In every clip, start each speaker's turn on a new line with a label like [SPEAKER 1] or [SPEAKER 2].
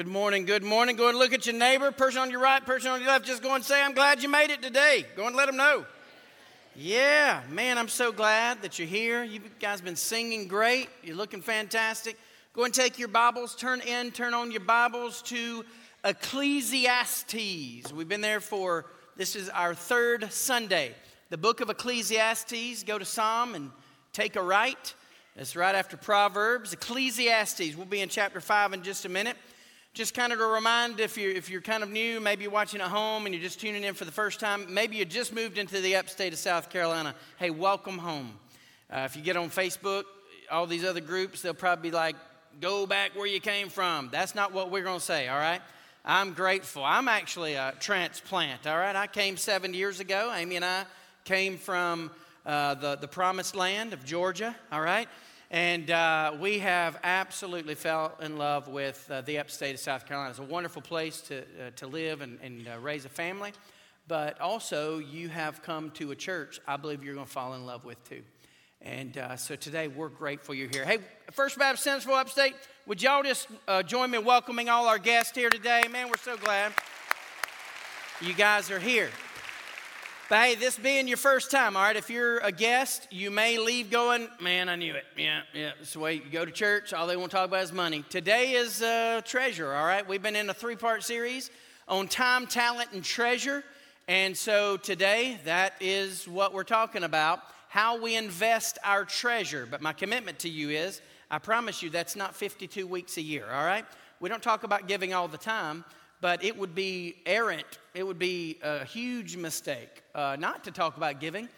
[SPEAKER 1] Good morning, good morning. Go and look at your neighbor, person on your right, person on your left. Just go and say, I'm glad you made it today. Go and let them know. Yeah, man, I'm so glad that you're here. You guys been singing great. You're looking fantastic. Go and take your Bibles, turn in, turn on your Bibles to Ecclesiastes. We've been there for, this is our third Sunday. The book of Ecclesiastes, go to Psalm and take a right. It's right after Proverbs. Ecclesiastes, we'll be in chapter 5 in just a minute. Just kind of to remind if you're, if you're kind of new, maybe you're watching at home and you're just tuning in for the first time, maybe you just moved into the upstate of South Carolina. Hey, welcome home. Uh, if you get on Facebook, all these other groups, they'll probably be like, go back where you came from. That's not what we're going to say, all right? I'm grateful. I'm actually a transplant, all right? I came seven years ago. Amy and I came from uh, the, the promised land of Georgia, all right? And uh, we have absolutely fell in love with uh, the upstate of South Carolina. It's a wonderful place to, uh, to live and, and uh, raise a family. But also, you have come to a church I believe you're going to fall in love with too. And uh, so today, we're grateful you're here. Hey, First Baptist Central Upstate, would y'all just uh, join me in welcoming all our guests here today? Man, we're so glad you guys are here. But hey, this being your first time, all right, if you're a guest, you may leave going, man, I knew it. Yeah, yeah, it's the way you go to church, all they want to talk about is money. Today is uh, treasure, all right? We've been in a three part series on time, talent, and treasure. And so today, that is what we're talking about how we invest our treasure. But my commitment to you is I promise you that's not 52 weeks a year, all right? We don't talk about giving all the time, but it would be errant, it would be a huge mistake uh, not to talk about giving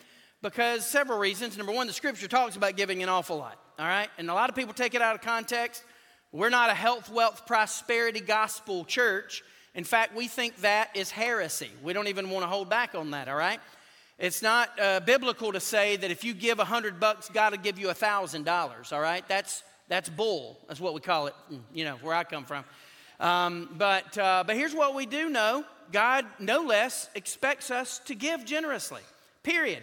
[SPEAKER 1] because several reasons. Number one, the scripture talks about giving an awful lot, all right? And a lot of people take it out of context. We're not a health, wealth, prosperity gospel church. In fact, we think that is heresy. We don't even want to hold back on that, all right? It's not uh, biblical to say that if you give a hundred bucks, God will give you a thousand dollars, all right? That's, that's bull. That's what we call it, you know, where I come from. Um, but, uh, but here's what we do know God, no less, expects us to give generously, period.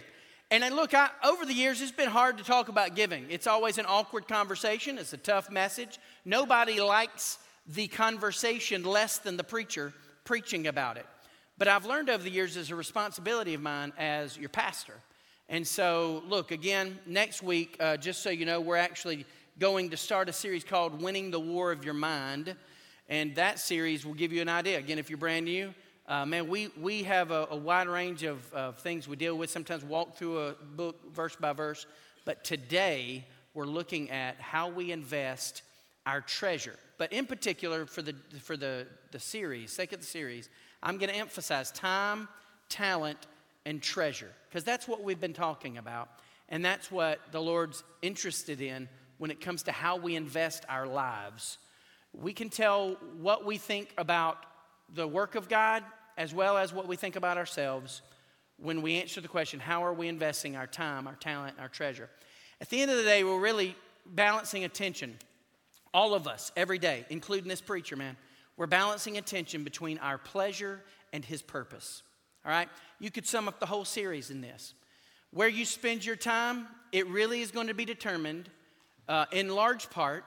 [SPEAKER 1] And then look, I, over the years, it's been hard to talk about giving. It's always an awkward conversation, it's a tough message. Nobody likes the conversation less than the preacher preaching about it. But I've learned over the years as a responsibility of mine as your pastor. And so, look, again, next week, uh, just so you know, we're actually going to start a series called Winning the War of Your Mind. And that series will give you an idea. Again, if you're brand new, uh, man, we, we have a, a wide range of, of things we deal with. Sometimes walk through a book verse by verse. But today, we're looking at how we invest our treasure. But in particular, for the, for the, the series, sake of the series, I'm going to emphasize time, talent, and treasure. Because that's what we've been talking about. And that's what the Lord's interested in when it comes to how we invest our lives we can tell what we think about the work of God as well as what we think about ourselves when we answer the question how are we investing our time, our talent, our treasure? At the end of the day, we're really balancing attention. All of us, every day, including this preacher, man, we're balancing attention between our pleasure and his purpose. All right? You could sum up the whole series in this. Where you spend your time, it really is going to be determined uh, in large part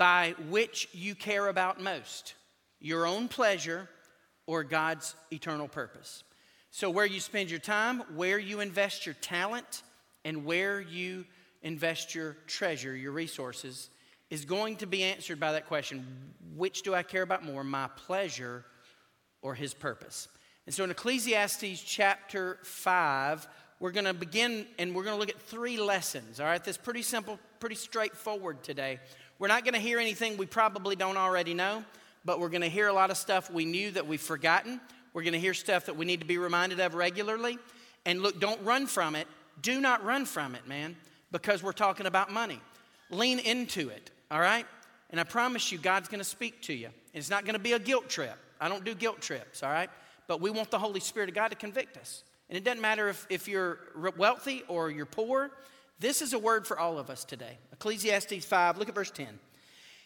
[SPEAKER 1] by which you care about most your own pleasure or God's eternal purpose. So, where you spend your time, where you invest your talent, and where you invest your treasure, your resources, is going to be answered by that question which do I care about more, my pleasure or his purpose? And so, in Ecclesiastes chapter 5, we're going to begin and we're going to look at three lessons. All right, that's pretty simple, pretty straightforward today. We're not going to hear anything we probably don't already know, but we're going to hear a lot of stuff we knew that we've forgotten. We're going to hear stuff that we need to be reminded of regularly. And look, don't run from it. Do not run from it, man, because we're talking about money. Lean into it, all right? And I promise you, God's going to speak to you. It's not going to be a guilt trip. I don't do guilt trips, all right? But we want the Holy Spirit of God to convict us. And it doesn't matter if, if you're wealthy or you're poor, this is a word for all of us today. Ecclesiastes 5, look at verse 10.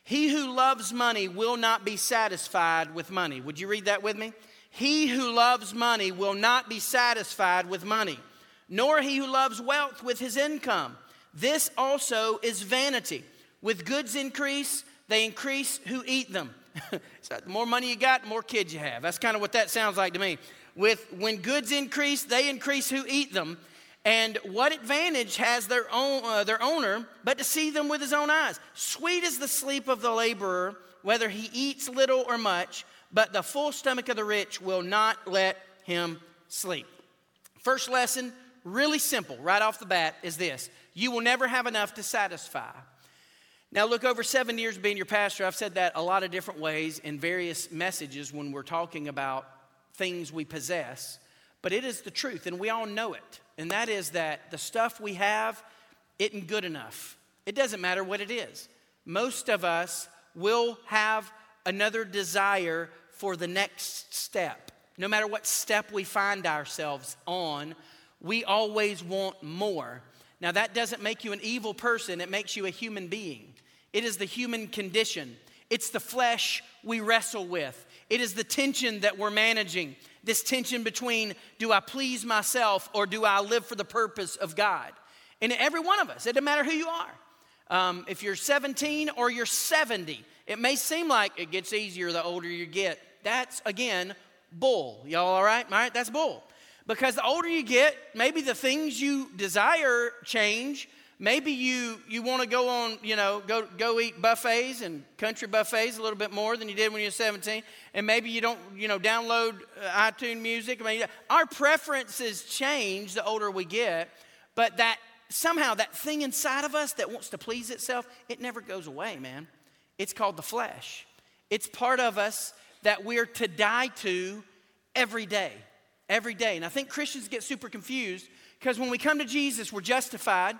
[SPEAKER 1] He who loves money will not be satisfied with money. Would you read that with me? He who loves money will not be satisfied with money, nor he who loves wealth with his income. This also is vanity. With goods increase, they increase who eat them. so the more money you got, the more kids you have. That's kind of what that sounds like to me. With when goods increase, they increase who eat them. And what advantage has their own uh, their owner but to see them with his own eyes? Sweet is the sleep of the laborer, whether he eats little or much, but the full stomach of the rich will not let him sleep. First lesson, really simple, right off the bat, is this you will never have enough to satisfy. Now, look, over seven years being your pastor, I've said that a lot of different ways in various messages when we're talking about things we possess, but it is the truth, and we all know it. And that is that the stuff we have isn't good enough. It doesn't matter what it is. Most of us will have another desire for the next step. No matter what step we find ourselves on, we always want more. Now, that doesn't make you an evil person, it makes you a human being. It is the human condition, it's the flesh we wrestle with, it is the tension that we're managing. This tension between do I please myself or do I live for the purpose of God? And every one of us, it doesn't matter who you are. Um, if you're 17 or you're 70, it may seem like it gets easier the older you get. That's, again, bull. Y'all all right? All right, that's bull. Because the older you get, maybe the things you desire change, maybe you you want to go on you know go go eat buffets and country buffets a little bit more than you did when you were 17 and maybe you don't you know download uh, itunes music. I mean our preferences change the older we get but that somehow that thing inside of us that wants to please itself it never goes away man. It's called the flesh. It's part of us that we're to die to every day every day. And i think christians get super confused because when we come to jesus we're justified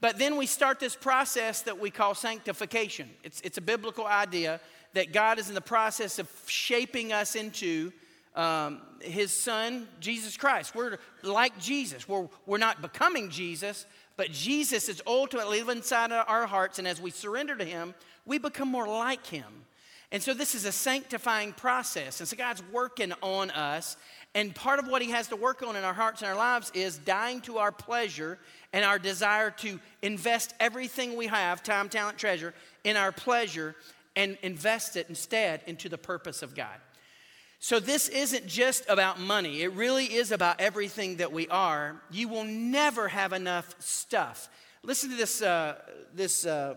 [SPEAKER 1] but then we start this process that we call sanctification. It's, it's a biblical idea that God is in the process of shaping us into um, His Son, Jesus Christ. We're like Jesus. We're, we're not becoming Jesus, but Jesus is ultimately inside our hearts. And as we surrender to Him, we become more like Him. And so this is a sanctifying process. And so God's working on us. And part of what He has to work on in our hearts and our lives is dying to our pleasure and our desire to invest everything we have time, talent, treasure in our pleasure and invest it instead into the purpose of God. So, this isn't just about money, it really is about everything that we are. You will never have enough stuff. Listen to this, uh, this, uh,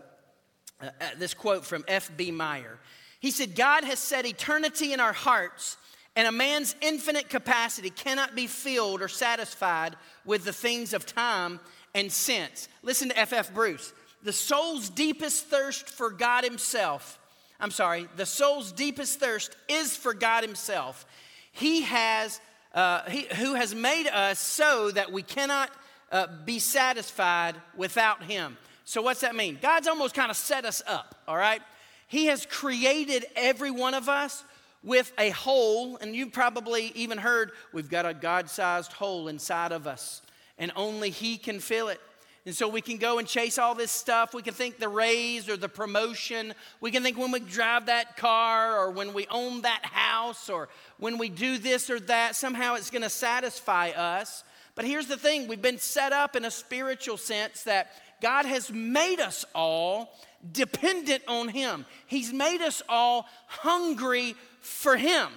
[SPEAKER 1] uh, this quote from F.B. Meyer. He said, God has set eternity in our hearts, and a man's infinite capacity cannot be filled or satisfied with the things of time and sense. Listen to F.F. F. Bruce. The soul's deepest thirst for God Himself, I'm sorry, the soul's deepest thirst is for God Himself. He has, uh, he, who has made us so that we cannot uh, be satisfied without Him. So, what's that mean? God's almost kind of set us up, all right? He has created every one of us with a hole, and you've probably even heard we've got a God sized hole inside of us and only He can fill it. And so we can go and chase all this stuff. We can think the raise or the promotion. We can think when we drive that car or when we own that house or when we do this or that, somehow it's going to satisfy us. But here's the thing we've been set up in a spiritual sense that God has made us all dependent on Him. He's made us all hungry for Him.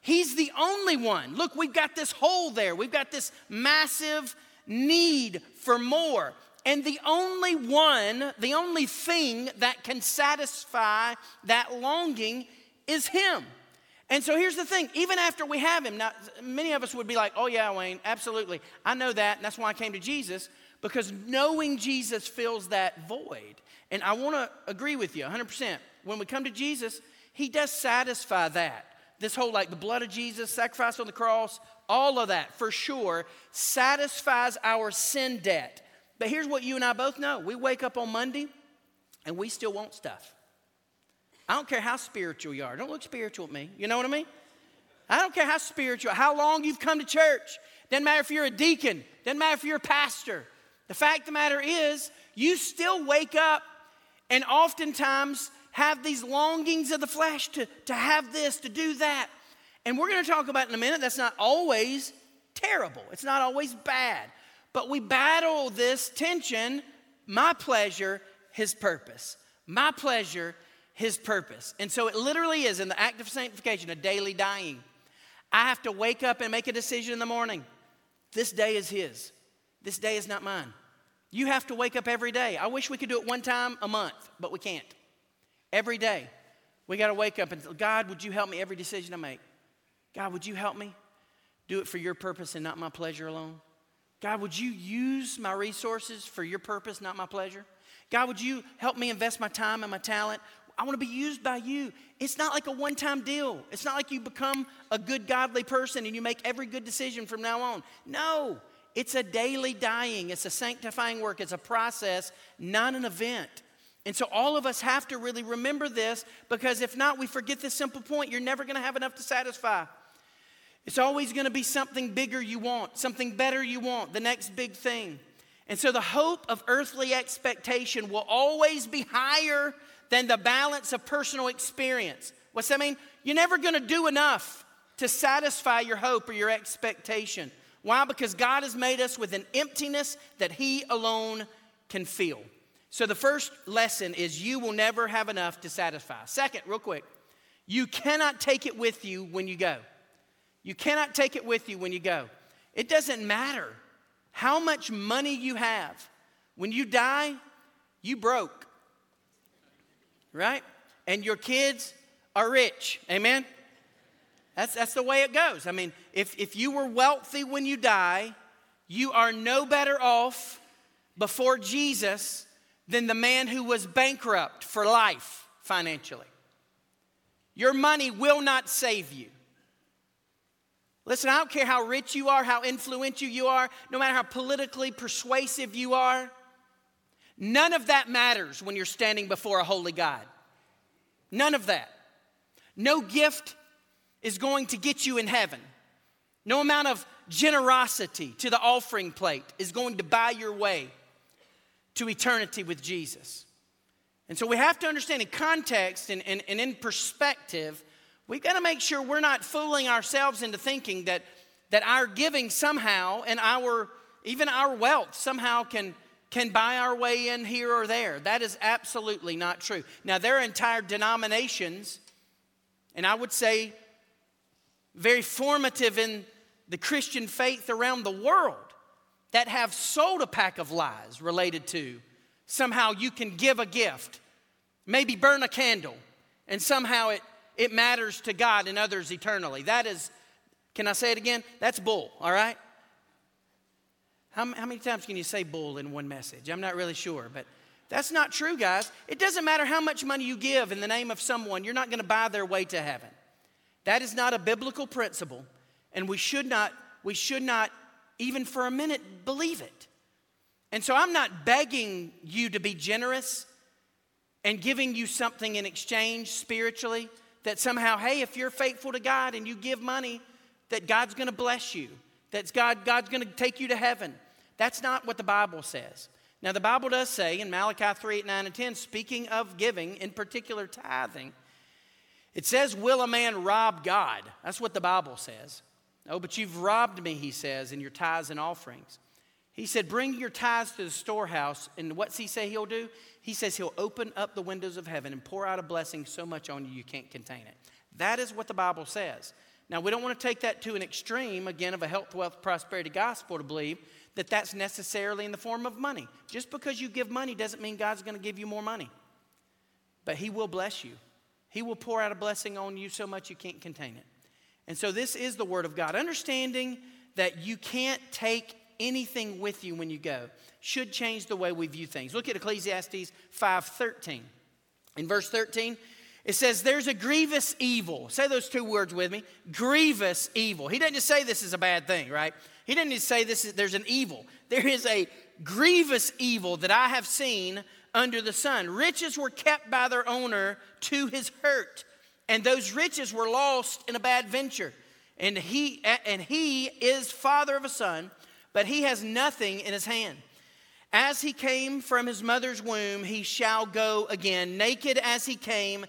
[SPEAKER 1] He's the only one. Look, we've got this hole there. We've got this massive need for more. And the only one, the only thing that can satisfy that longing is Him. And so here's the thing even after we have Him, now many of us would be like, oh, yeah, Wayne, absolutely. I know that, and that's why I came to Jesus, because knowing Jesus fills that void. And I want to agree with you 100%. When we come to Jesus, He does satisfy that. This whole, like the blood of Jesus, sacrifice on the cross, all of that for sure satisfies our sin debt. But here's what you and I both know we wake up on Monday and we still want stuff. I don't care how spiritual you are. Don't look spiritual at me. You know what I mean? I don't care how spiritual, how long you've come to church. Doesn't matter if you're a deacon, doesn't matter if you're a pastor. The fact of the matter is, you still wake up and oftentimes have these longings of the flesh to, to have this, to do that. And we're going to talk about in a minute, that's not always terrible, it's not always bad. But we battle this tension my pleasure, his purpose. My pleasure, his purpose. And so it literally is in the act of sanctification a daily dying. I have to wake up and make a decision in the morning. This day is his. This day is not mine. You have to wake up every day. I wish we could do it one time a month, but we can't. Every day, we got to wake up and God, would you help me every decision I make? God, would you help me do it for your purpose and not my pleasure alone? God, would you use my resources for your purpose, not my pleasure? God, would you help me invest my time and my talent? I want to be used by you. It's not like a one time deal. It's not like you become a good, godly person and you make every good decision from now on. No, it's a daily dying, it's a sanctifying work, it's a process, not an event. And so all of us have to really remember this because if not, we forget this simple point. You're never going to have enough to satisfy. It's always going to be something bigger you want, something better you want, the next big thing. And so the hope of earthly expectation will always be higher than the balance of personal experience. What's that mean? You're never going to do enough to satisfy your hope or your expectation. Why? Because God has made us with an emptiness that He alone can fill. So the first lesson is you will never have enough to satisfy. Second, real quick, you cannot take it with you when you go. You cannot take it with you when you go. It doesn't matter how much money you have. When you die, you broke. Right? And your kids are rich. Amen? That's, that's the way it goes. I mean, if, if you were wealthy when you die, you are no better off before Jesus than the man who was bankrupt for life financially. Your money will not save you. Listen, I don't care how rich you are, how influential you are, no matter how politically persuasive you are. None of that matters when you're standing before a holy God. None of that. No gift is going to get you in heaven. No amount of generosity to the offering plate is going to buy your way to eternity with Jesus. And so we have to understand in context and, and, and in perspective, we've got to make sure we're not fooling ourselves into thinking that, that our giving somehow and our even our wealth somehow can, can buy our way in here or there. That is absolutely not true. Now, there are entire denominations, and I would say very formative in the Christian faith around the world that have sold a pack of lies related to somehow you can give a gift, maybe burn a candle, and somehow it, it matters to God and others eternally. That is, can I say it again? That's bull, all right? How, how many times can you say bull in one message? I'm not really sure, but that's not true, guys. It doesn't matter how much money you give in the name of someone, you're not going to buy their way to heaven. That is not a biblical principle, and we should not, we should not even for a minute believe it. And so I'm not begging you to be generous and giving you something in exchange spiritually that somehow, hey, if you're faithful to God and you give money, that God's gonna bless you, that God, God's gonna take you to heaven. That's not what the Bible says. Now, the Bible does say in Malachi 3 8, 9, and 10, speaking of giving, in particular tithing, it says, Will a man rob God? That's what the Bible says. Oh, but you've robbed me, he says, in your tithes and offerings. He said, Bring your tithes to the storehouse. And what's he say he'll do? He says he'll open up the windows of heaven and pour out a blessing so much on you you can't contain it. That is what the Bible says. Now, we don't want to take that to an extreme, again, of a health, wealth, prosperity gospel to believe that that's necessarily in the form of money. Just because you give money doesn't mean God's going to give you more money. But He will bless you. He will pour out a blessing on you so much you can't contain it. And so this is the Word of God. Understanding that you can't take anything with you when you go should change the way we view things. Look at Ecclesiastes 5:13. In verse 13, it says, There's a grievous evil. Say those two words with me. Grievous evil. He doesn't just say this is a bad thing, right? He doesn't just say this is there's an evil. There is a grievous evil that I have seen under the sun. Riches were kept by their owner to his hurt, and those riches were lost in a bad venture. And he, and he is father of a son, but he has nothing in his hand. As he came from his mother's womb, he shall go again, naked as he came,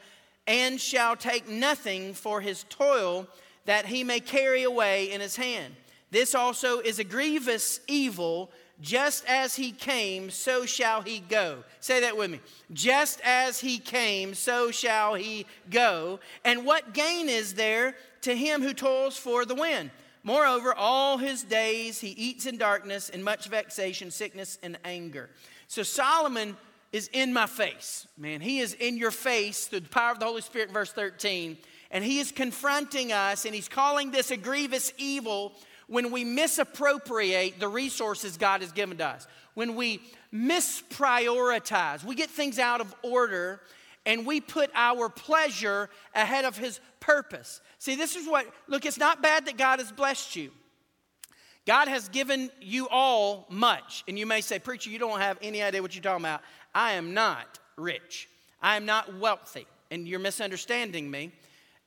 [SPEAKER 1] and shall take nothing for his toil that he may carry away in his hand. This also is a grievous evil. Just as he came, so shall he go. Say that with me. Just as he came, so shall he go. And what gain is there to him who toils for the wind? Moreover, all his days he eats in darkness, in much vexation, sickness, and anger. So Solomon is in my face. Man, he is in your face through the power of the Holy Spirit, verse 13. And he is confronting us, and he's calling this a grievous evil when we misappropriate the resources God has given to us. When we misprioritize, we get things out of order and we put our pleasure ahead of his purpose. See, this is what, look, it's not bad that God has blessed you. God has given you all much. And you may say, Preacher, you don't have any idea what you're talking about. I am not rich, I am not wealthy. And you're misunderstanding me.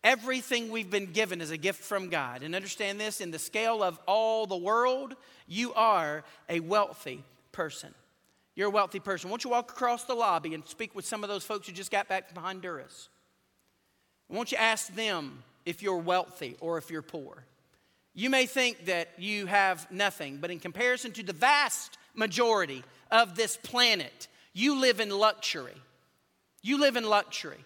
[SPEAKER 1] Everything we've been given is a gift from God. And understand this in the scale of all the world, you are a wealthy person. You're a wealthy person. Won't you walk across the lobby and speak with some of those folks who just got back from Honduras? Won't you ask them if you're wealthy or if you're poor? You may think that you have nothing, but in comparison to the vast majority of this planet, you live in luxury. You live in luxury.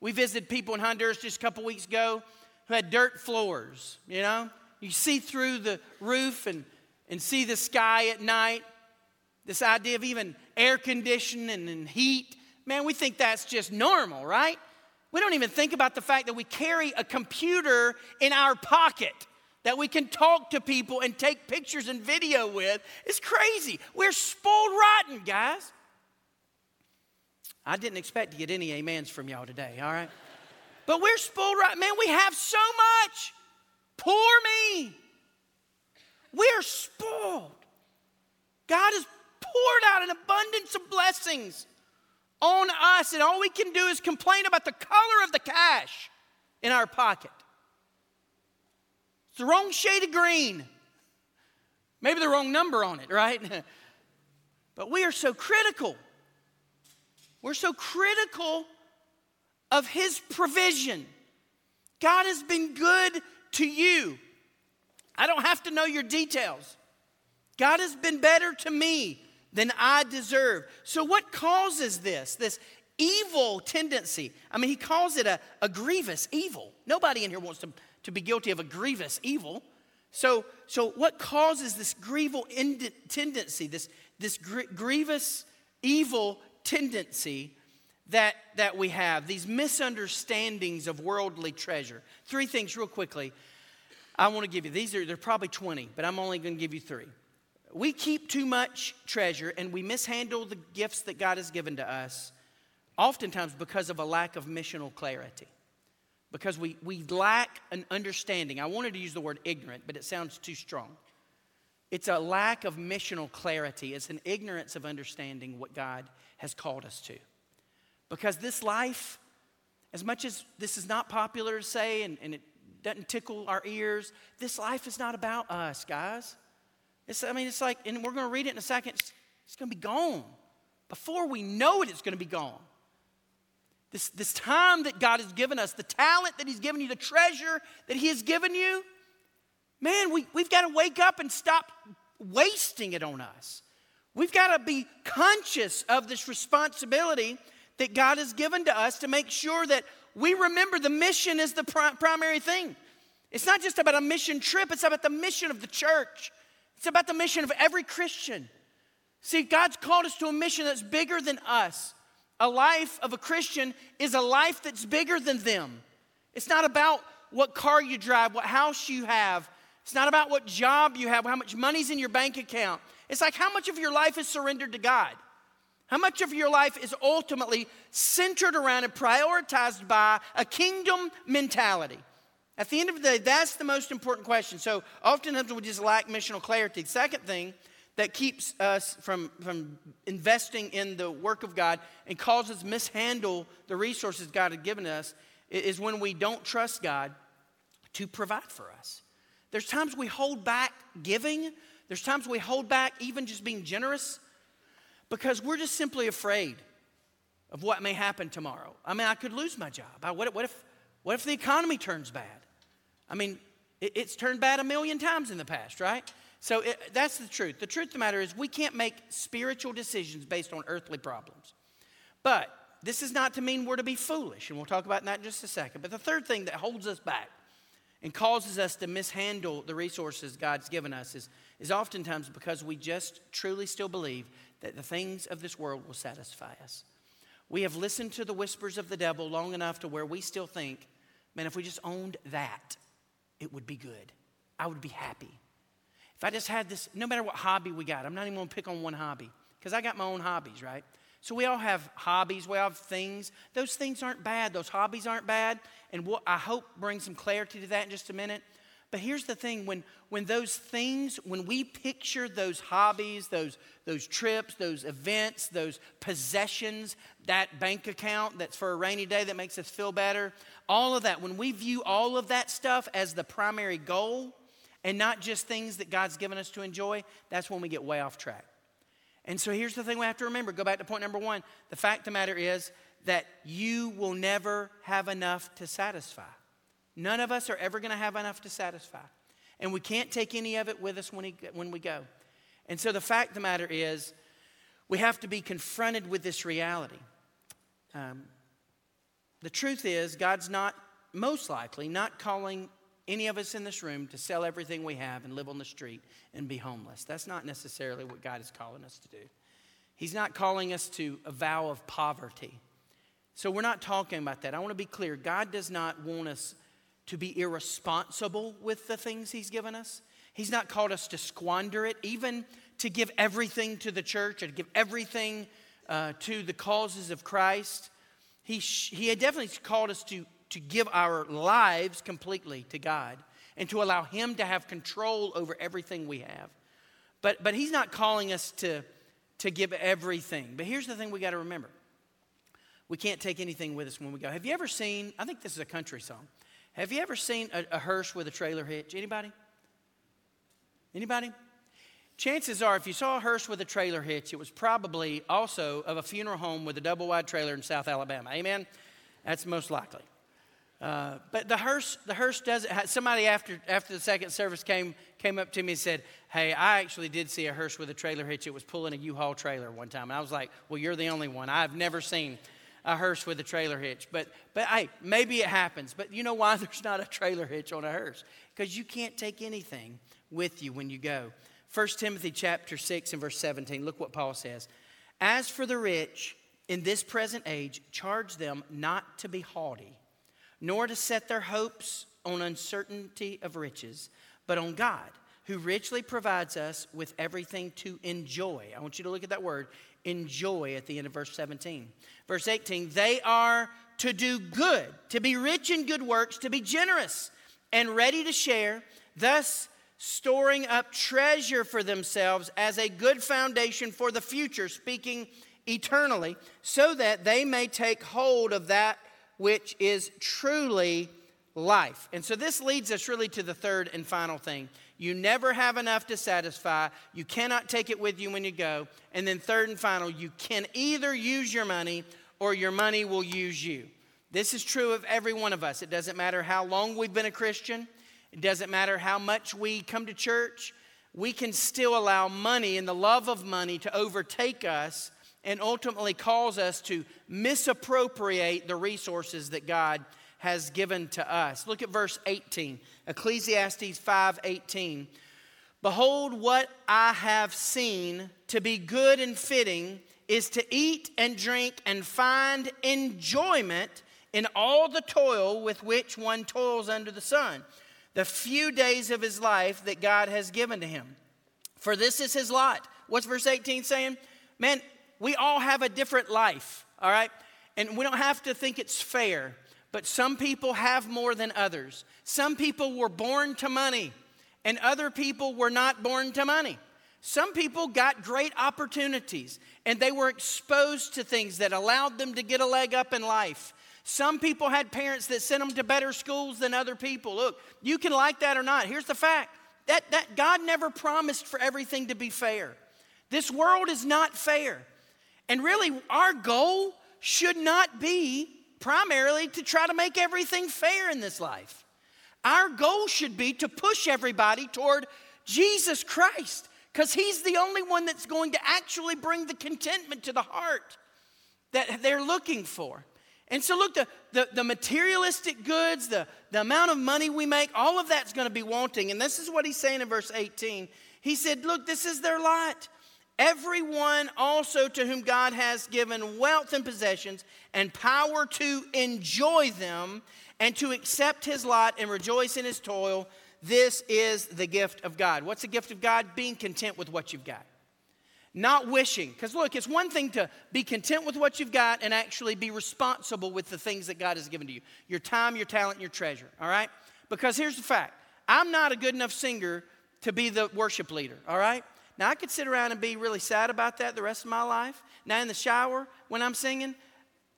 [SPEAKER 1] We visited people in Honduras just a couple weeks ago who had dirt floors, you know? You see through the roof and, and see the sky at night. This idea of even air conditioning and heat. Man, we think that's just normal, right? We don't even think about the fact that we carry a computer in our pocket that we can talk to people and take pictures and video with. It's crazy. We're spoiled rotten, guys. I didn't expect to get any amens from y'all today, all right? But we're spoiled right. Man, we have so much. Poor me. We're spoiled. God has poured out an abundance of blessings on us, and all we can do is complain about the color of the cash in our pocket. It's the wrong shade of green. Maybe the wrong number on it, right? but we are so critical we're so critical of His provision. God has been good to you. I don't have to know your details. God has been better to me than I deserve. So, what causes this? This evil tendency. I mean, he calls it a, a grievous evil. Nobody in here wants to, to be guilty of a grievous evil. So, so what causes this grievous tendency, this, this gr- grievous evil tendency that, that we have, these misunderstandings of worldly treasure. Three things, real quickly, I want to give you. These are, they're probably 20, but I'm only going to give you three. We keep too much treasure and we mishandle the gifts that God has given to us, oftentimes because of a lack of missional clarity. Because we, we lack an understanding. I wanted to use the word ignorant, but it sounds too strong. It's a lack of missional clarity, it's an ignorance of understanding what God has called us to. Because this life, as much as this is not popular to say and, and it doesn't tickle our ears, this life is not about us, guys. It's, I mean, it's like, and we're going to read it in a second, it's, it's going to be gone. Before we know it, it's going to be gone. This, this time that God has given us, the talent that He's given you, the treasure that He has given you, man, we, we've got to wake up and stop wasting it on us. We've got to be conscious of this responsibility that God has given to us to make sure that we remember the mission is the pri- primary thing. It's not just about a mission trip, it's about the mission of the church. It's about the mission of every Christian. See, God's called us to a mission that's bigger than us. A life of a Christian is a life that's bigger than them. It's not about what car you drive, what house you have. It's not about what job you have, how much money's in your bank account. It's like how much of your life is surrendered to God? How much of your life is ultimately centered around and prioritized by a kingdom mentality? At the end of the day, that's the most important question. So oftentimes we just lack missional clarity. Second thing that keeps us from, from investing in the work of God and causes mishandle the resources God has given us is when we don't trust God to provide for us. There's times we hold back giving there's times we hold back even just being generous because we're just simply afraid of what may happen tomorrow. I mean, I could lose my job. what, what, if, what if the economy turns bad? I mean, It's turned bad a million times in the past, right? So it, that's the truth. The truth of the matter is, we can't make spiritual decisions based on earthly problems. But this is not to mean we're to be foolish, and we'll talk about that in just a second. But the third thing that holds us back and causes us to mishandle the resources God's given us is, is oftentimes because we just truly still believe that the things of this world will satisfy us. We have listened to the whispers of the devil long enough to where we still think, man, if we just owned that, it would be good. I would be happy. If I just had this, no matter what hobby we got, I'm not even gonna pick on one hobby, because I got my own hobbies, right? So we all have hobbies, we all have things. Those things aren't bad, those hobbies aren't bad. And we'll, I hope bring some clarity to that in just a minute. But here's the thing when, when those things, when we picture those hobbies, those, those trips, those events, those possessions, that bank account that's for a rainy day that makes us feel better, all of that, when we view all of that stuff as the primary goal and not just things that God's given us to enjoy, that's when we get way off track. And so here's the thing we have to remember go back to point number one. The fact of the matter is that you will never have enough to satisfy. None of us are ever going to have enough to satisfy. And we can't take any of it with us when, he, when we go. And so the fact of the matter is, we have to be confronted with this reality. Um, the truth is, God's not, most likely, not calling any of us in this room to sell everything we have and live on the street and be homeless. That's not necessarily what God is calling us to do. He's not calling us to a vow of poverty. So we're not talking about that. I want to be clear. God does not want us to be irresponsible with the things He's given us. He's not called us to squander it, even to give everything to the church or to give everything uh, to the causes of Christ. He, sh- he definitely called us to, to give our lives completely to God and to allow Him to have control over everything we have. But, but He's not calling us to, to give everything. But here's the thing we got to remember we can't take anything with us when we go. Have you ever seen, I think this is a country song. Have you ever seen a, a hearse with a trailer hitch? Anybody? Anybody? Chances are, if you saw a hearse with a trailer hitch, it was probably also of a funeral home with a double wide trailer in South Alabama. Amen? That's most likely. Uh, but the hearse, the hearse does it. Somebody after, after the second service came, came up to me and said, Hey, I actually did see a hearse with a trailer hitch. It was pulling a U Haul trailer one time. And I was like, Well, you're the only one. I've never seen a hearse with a trailer hitch. But, but hey, maybe it happens. But you know why there's not a trailer hitch on a hearse? Because you can't take anything with you when you go. 1 Timothy chapter 6 and verse 17, look what Paul says. As for the rich in this present age, charge them not to be haughty, nor to set their hopes on uncertainty of riches, but on God, who richly provides us with everything to enjoy. I want you to look at that word enjoy at the end of verse 17. Verse 18, they are to do good, to be rich in good works, to be generous and ready to share, thus storing up treasure for themselves as a good foundation for the future, speaking eternally, so that they may take hold of that which is truly life. And so this leads us really to the third and final thing. You never have enough to satisfy. You cannot take it with you when you go. And then, third and final, you can either use your money or your money will use you. This is true of every one of us. It doesn't matter how long we've been a Christian, it doesn't matter how much we come to church. We can still allow money and the love of money to overtake us and ultimately cause us to misappropriate the resources that God has given to us. Look at verse 18. Ecclesiastes 5:18. Behold what I have seen to be good and fitting is to eat and drink and find enjoyment in all the toil with which one toils under the sun, the few days of his life that God has given to him. For this is his lot. What's verse 18 saying? Man, we all have a different life, all right? And we don't have to think it's fair. But some people have more than others. Some people were born to money, and other people were not born to money. Some people got great opportunities, and they were exposed to things that allowed them to get a leg up in life. Some people had parents that sent them to better schools than other people. Look, you can like that or not. Here's the fact that, that God never promised for everything to be fair. This world is not fair. And really, our goal should not be primarily to try to make everything fair in this life. Our goal should be to push everybody toward Jesus Christ because He's the only one that's going to actually bring the contentment to the heart that they're looking for. And so, look, the, the, the, materialistic goods, the, the amount of money we make, all of that's going to be wanting. And this is what he's saying in verse 18. He said, Look, this is their lot. Everyone also to whom God has given wealth and possessions and power to enjoy them and to accept his lot and rejoice in his toil, this is the gift of God. What's the gift of God? Being content with what you've got. Not wishing. Because look, it's one thing to be content with what you've got and actually be responsible with the things that God has given to you your time, your talent, your treasure. All right? Because here's the fact I'm not a good enough singer to be the worship leader. All right? Now, I could sit around and be really sad about that the rest of my life. Now, in the shower, when I'm singing,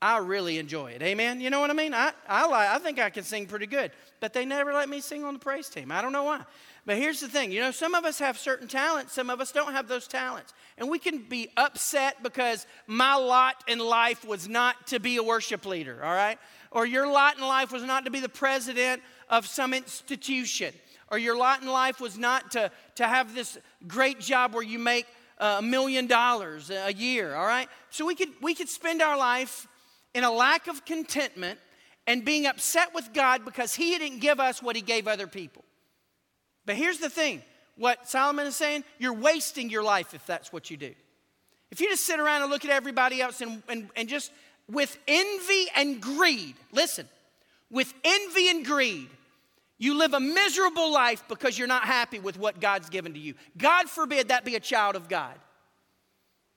[SPEAKER 1] I really enjoy it. Amen. You know what I mean? I, I, like, I think I can sing pretty good, but they never let me sing on the praise team. I don't know why. But here's the thing you know, some of us have certain talents, some of us don't have those talents. And we can be upset because my lot in life was not to be a worship leader, all right? Or your lot in life was not to be the president of some institution. Or your lot in life was not to, to have this great job where you make uh, a million dollars a year, all right? So we could, we could spend our life in a lack of contentment and being upset with God because He didn't give us what He gave other people. But here's the thing what Solomon is saying you're wasting your life if that's what you do. If you just sit around and look at everybody else and, and, and just with envy and greed, listen, with envy and greed, you live a miserable life because you're not happy with what God's given to you. God forbid that be a child of God.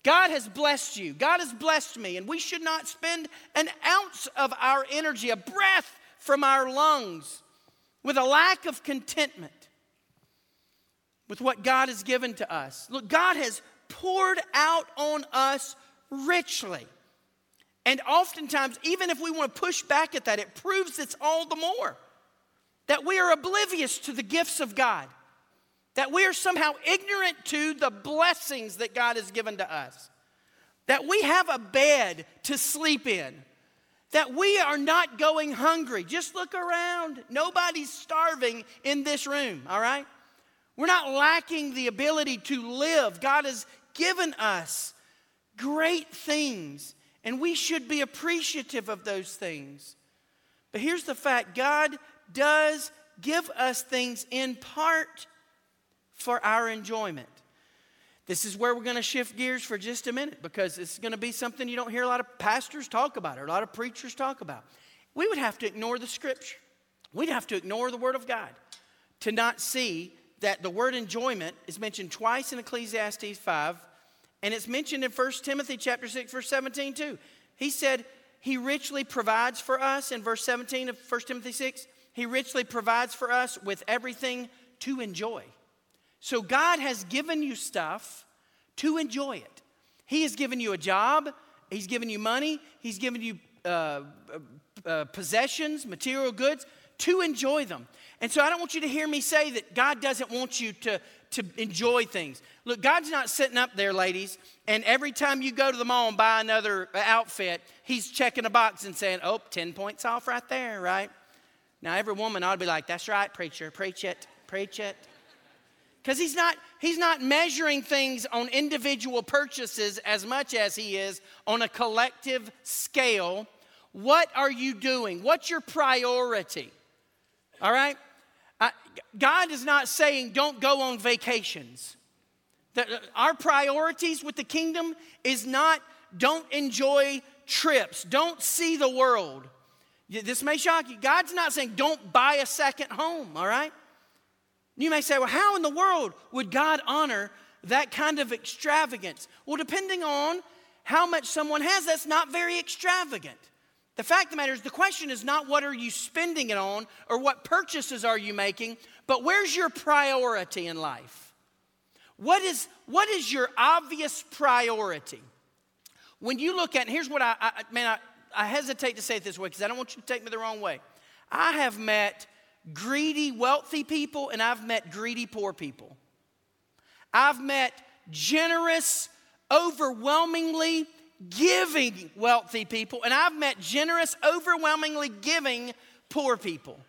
[SPEAKER 1] God has blessed you. God has blessed me, and we should not spend an ounce of our energy, a breath from our lungs, with a lack of contentment with what God has given to us. Look, God has poured out on us richly. And oftentimes, even if we want to push back at that, it proves it's all the more that we are oblivious to the gifts of God that we are somehow ignorant to the blessings that God has given to us, that we have a bed to sleep in, that we are not going hungry. Just look around. Nobody's starving in this room, all right? We're not lacking the ability to live. God has given us great things, and we should be appreciative of those things. But here's the fact God does give us things in part for our enjoyment. This is where we're going to shift gears for just a minute because it's going to be something you don't hear a lot of pastors talk about or a lot of preachers talk about. We would have to ignore the scripture. We'd have to ignore the word of God to not see that the word enjoyment is mentioned twice in Ecclesiastes 5 and it's mentioned in 1 Timothy chapter 6 verse 17 too. He said he richly provides for us in verse 17 of 1 Timothy 6. He richly provides for us with everything to enjoy. So God has given you stuff to enjoy it. He has given you a job, He's given you money, He's given you uh, uh, uh, possessions, material goods to enjoy them. And so I don't want you to hear me say that God doesn't want you to, to enjoy things. Look, God's not sitting up there, ladies, and every time you go to the mall and buy another outfit, He's checking a box and saying, oh, 10 points off right there, right? Now, every woman ought to be like, that's right, preacher, preach it, preach it. Because he's not, he's not measuring things on individual purchases as much as he is on a collective scale. What are you doing? What's your priority? All right? Uh, God is not saying don't go on vacations. The, our priorities with the kingdom is not don't enjoy trips, don't see the world. This may shock you. God's not saying don't buy a second home, all right? You may say, well, how in the world would God honor that kind of extravagance? Well, depending on how much someone has, that's not very extravagant. The fact of the matter is, the question is not what are you spending it on or what purchases are you making, but where's your priority in life? What is, what is your obvious priority? When you look at, here's what I, I man, I, I hesitate to say it this way because I don't want you to take me the wrong way. I have met greedy, wealthy people, and I've met greedy, poor people. I've met generous, overwhelmingly giving, wealthy people, and I've met generous, overwhelmingly giving, poor people.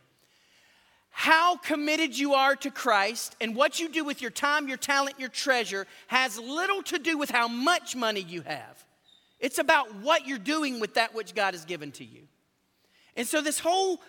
[SPEAKER 1] how committed you are to Christ and what you do with your time, your talent, your treasure has little to do with how much money you have. It's about what you're doing with that which God has given to you. And so, this whole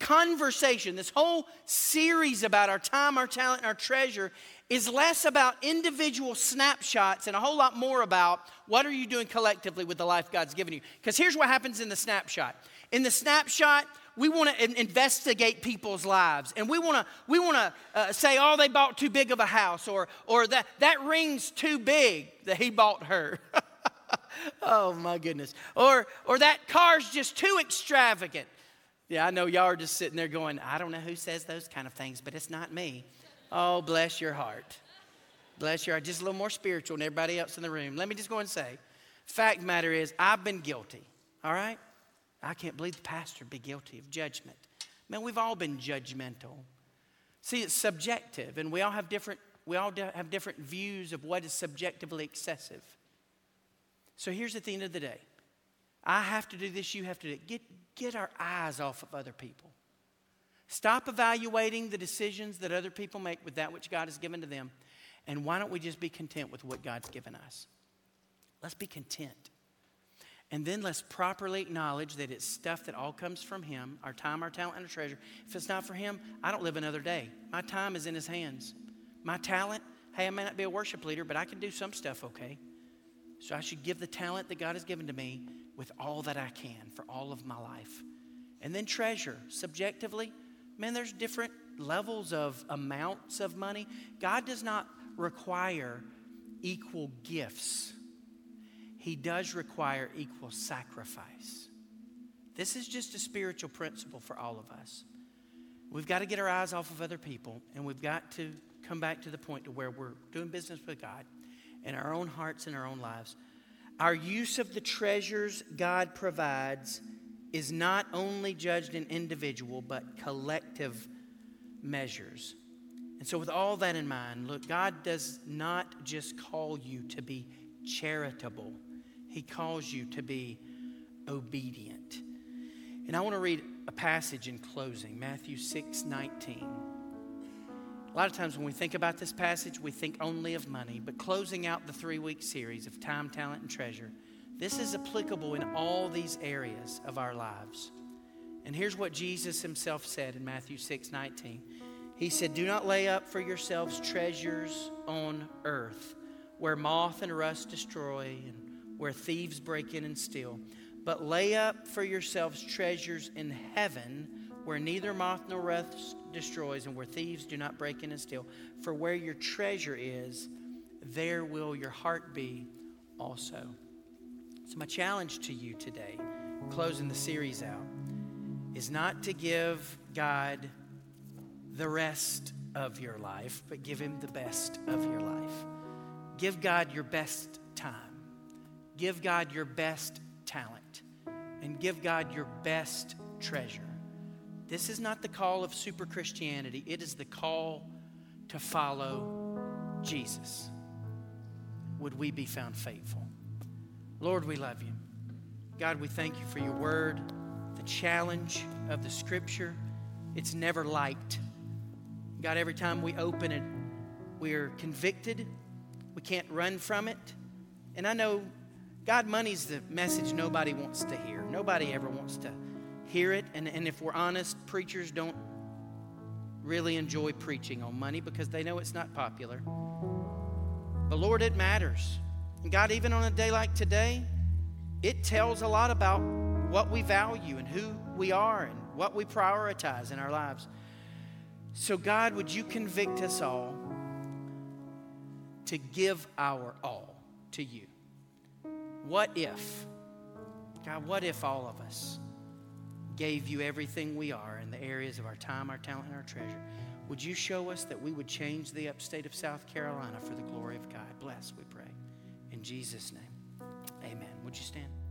[SPEAKER 1] conversation, this whole series about our time, our talent, and our treasure is less about individual snapshots and a whole lot more about what are you doing collectively with the life God's given you. Because here's what happens in the snapshot. In the snapshot, we want to investigate people's lives and we want to we want to uh, say oh they bought too big of a house or or that that ring's too big that he bought her oh my goodness. Or or that car's just too extravagant. Yeah i know y'all are just sitting there going i don't know who says those kind of things but it's not me. Oh bless your heart. Bless your heart. Just a little more spiritual than everybody else in the room. Let me just go and say fact matter is i've been guilty all right? I can't believe the pastor be guilty of judgment. Man, we've all been judgmental. See, it's subjective, and we all have different, we all have different views of what is subjectively excessive. So here's at the end of the day. I have to do this, you have to do it. Get, get our eyes off of other people. Stop evaluating the decisions that other people make with that which God has given to them. And why don't we just be content with what God's given us? Let's be content. And then let's properly acknowledge that it's stuff that all comes from Him our time, our talent, and our treasure. If it's not for Him, I don't live another day. My time is in His hands. My talent, hey, I may not be a worship leader, but I can do some stuff okay. So I should give the talent that God has given to me with all that I can for all of my life. And then treasure, subjectively, man, there's different levels of amounts of money. God does not require equal gifts he does require equal sacrifice. This is just a spiritual principle for all of us. We've got to get our eyes off of other people, and we've got to come back to the point to where we're doing business with God in our own hearts and our own lives. Our use of the treasures God provides is not only judged in individual, but collective measures. And so, with all that in mind, look, God does not just call you to be charitable he calls you to be obedient. And I want to read a passage in closing Matthew 6 19. A lot of times when we think about this passage, we think only of money, but closing out the three week series of time, talent, and treasure, this is applicable in all these areas of our lives. And here's what Jesus himself said in Matthew 6 19. He said, Do not lay up for yourselves treasures on earth where moth and rust destroy and where thieves break in and steal. But lay up for yourselves treasures in heaven where neither moth nor rust destroys and where thieves do not break in and steal. For where your treasure is, there will your heart be also. So, my challenge to you today, closing the series out, is not to give God the rest of your life, but give Him the best of your life. Give God your best time. Give God your best talent and give God your best treasure. This is not the call of super Christianity, it is the call to follow Jesus. Would we be found faithful? Lord, we love you. God, we thank you for your word, the challenge of the scripture. It's never light. God, every time we open it, we're convicted. We can't run from it. And I know God, money's the message nobody wants to hear. Nobody ever wants to hear it. And, and if we're honest, preachers don't really enjoy preaching on money because they know it's not popular. But Lord, it matters. And God, even on a day like today, it tells a lot about what we value and who we are and what we prioritize in our lives. So, God, would you convict us all to give our all to you? What if, God, what if all of us gave you everything we are in the areas of our time, our talent, and our treasure? Would you show us that we would change the upstate of South Carolina for the glory of God? Bless, we pray. In Jesus' name, amen. Would you stand?